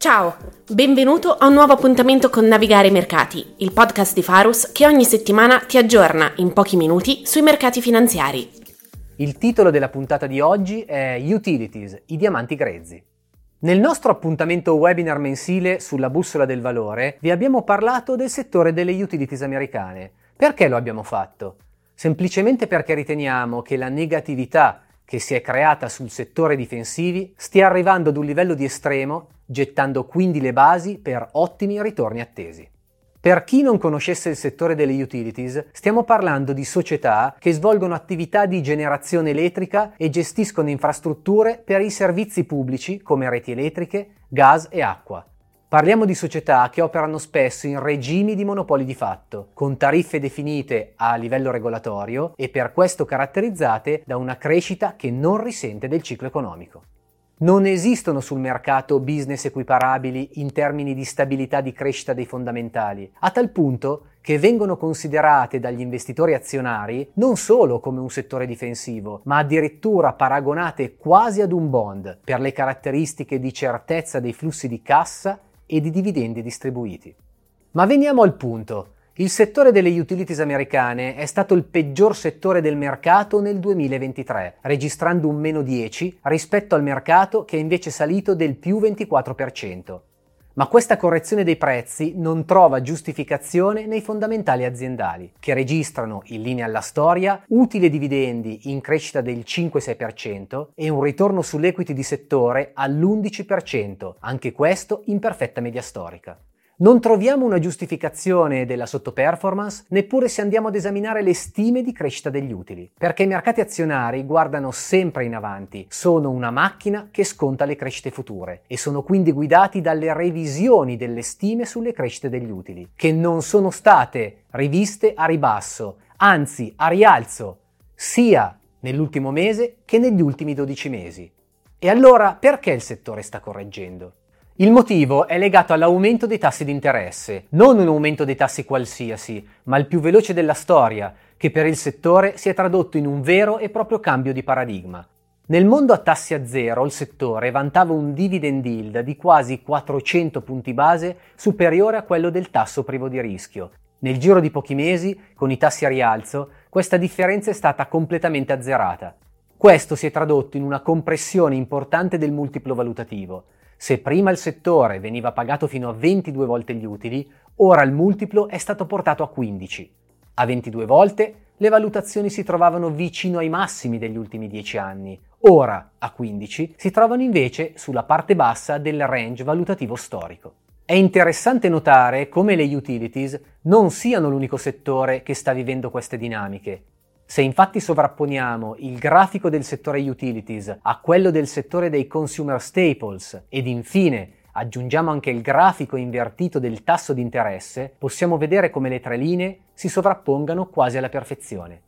Ciao, benvenuto a un nuovo appuntamento con Navigare i Mercati, il podcast di Farus che ogni settimana ti aggiorna in pochi minuti sui mercati finanziari. Il titolo della puntata di oggi è Utilities, i diamanti grezzi. Nel nostro appuntamento webinar mensile sulla bussola del valore vi abbiamo parlato del settore delle utilities americane. Perché lo abbiamo fatto? Semplicemente perché riteniamo che la negatività che si è creata sul settore difensivi stia arrivando ad un livello di estremo, gettando quindi le basi per ottimi ritorni attesi. Per chi non conoscesse il settore delle utilities, stiamo parlando di società che svolgono attività di generazione elettrica e gestiscono infrastrutture per i servizi pubblici come reti elettriche, gas e acqua. Parliamo di società che operano spesso in regimi di monopoli di fatto, con tariffe definite a livello regolatorio e per questo caratterizzate da una crescita che non risente del ciclo economico. Non esistono sul mercato business equiparabili in termini di stabilità di crescita dei fondamentali, a tal punto che vengono considerate dagli investitori azionari non solo come un settore difensivo, ma addirittura paragonate quasi ad un bond per le caratteristiche di certezza dei flussi di cassa e di dividendi distribuiti. Ma veniamo al punto. Il settore delle utilities americane è stato il peggior settore del mercato nel 2023, registrando un meno 10 rispetto al mercato che è invece salito del più 24%. Ma questa correzione dei prezzi non trova giustificazione nei fondamentali aziendali, che registrano, in linea alla storia, utili dividendi in crescita del 5-6% e un ritorno sull'equity di settore all'11%, anche questo in perfetta media storica. Non troviamo una giustificazione della sottoperformance neppure se andiamo ad esaminare le stime di crescita degli utili, perché i mercati azionari guardano sempre in avanti, sono una macchina che sconta le crescite future e sono quindi guidati dalle revisioni delle stime sulle crescite degli utili, che non sono state riviste a ribasso, anzi a rialzo, sia nell'ultimo mese che negli ultimi 12 mesi. E allora perché il settore sta correggendo? Il motivo è legato all'aumento dei tassi di interesse, non un aumento dei tassi qualsiasi, ma il più veloce della storia, che per il settore si è tradotto in un vero e proprio cambio di paradigma. Nel mondo a tassi a zero il settore vantava un dividend yield di quasi 400 punti base superiore a quello del tasso privo di rischio. Nel giro di pochi mesi, con i tassi a rialzo, questa differenza è stata completamente azzerata. Questo si è tradotto in una compressione importante del multiplo valutativo. Se prima il settore veniva pagato fino a 22 volte gli utili, ora il multiplo è stato portato a 15. A 22 volte le valutazioni si trovavano vicino ai massimi degli ultimi 10 anni, ora a 15 si trovano invece sulla parte bassa del range valutativo storico. È interessante notare come le utilities non siano l'unico settore che sta vivendo queste dinamiche. Se infatti sovrapponiamo il grafico del settore utilities a quello del settore dei consumer staples ed infine aggiungiamo anche il grafico invertito del tasso di interesse, possiamo vedere come le tre linee si sovrappongano quasi alla perfezione.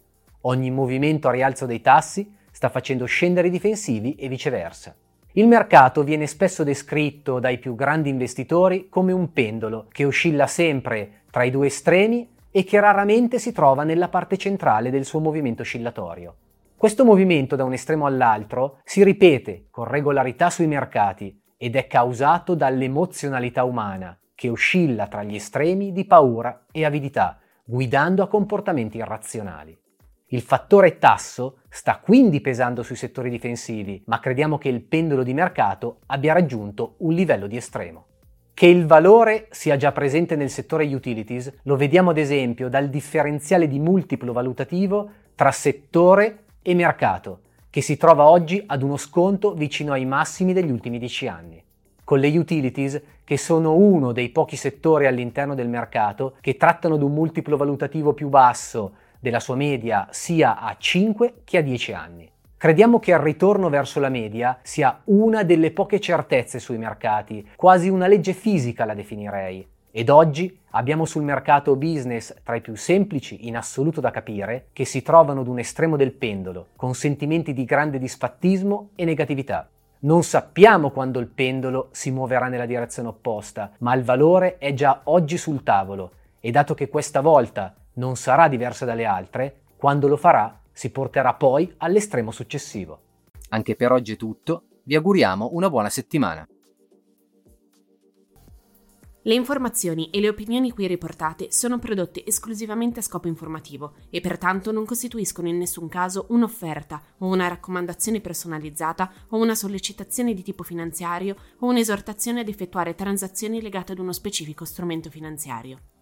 Ogni movimento a rialzo dei tassi sta facendo scendere i difensivi e viceversa. Il mercato viene spesso descritto dai più grandi investitori come un pendolo che oscilla sempre tra i due estremi e che raramente si trova nella parte centrale del suo movimento oscillatorio. Questo movimento da un estremo all'altro si ripete con regolarità sui mercati ed è causato dall'emozionalità umana che oscilla tra gli estremi di paura e avidità, guidando a comportamenti irrazionali. Il fattore tasso sta quindi pesando sui settori difensivi, ma crediamo che il pendolo di mercato abbia raggiunto un livello di estremo. Che il valore sia già presente nel settore utilities lo vediamo ad esempio dal differenziale di multiplo valutativo tra settore e mercato, che si trova oggi ad uno sconto vicino ai massimi degli ultimi dieci anni. Con le utilities, che sono uno dei pochi settori all'interno del mercato che trattano di un multiplo valutativo più basso della sua media sia a 5 che a 10 anni. Crediamo che il ritorno verso la media sia una delle poche certezze sui mercati, quasi una legge fisica la definirei. Ed oggi abbiamo sul mercato business tra i più semplici in assoluto da capire che si trovano ad un estremo del pendolo, con sentimenti di grande disfattismo e negatività. Non sappiamo quando il pendolo si muoverà nella direzione opposta, ma il valore è già oggi sul tavolo e dato che questa volta non sarà diversa dalle altre, quando lo farà si porterà poi all'estremo successivo. Anche per oggi è tutto, vi auguriamo una buona settimana. Le informazioni e le opinioni qui riportate sono prodotte esclusivamente a scopo informativo e pertanto non costituiscono in nessun caso un'offerta o una raccomandazione personalizzata o una sollecitazione di tipo finanziario o un'esortazione ad effettuare transazioni legate ad uno specifico strumento finanziario.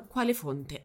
quale fonte.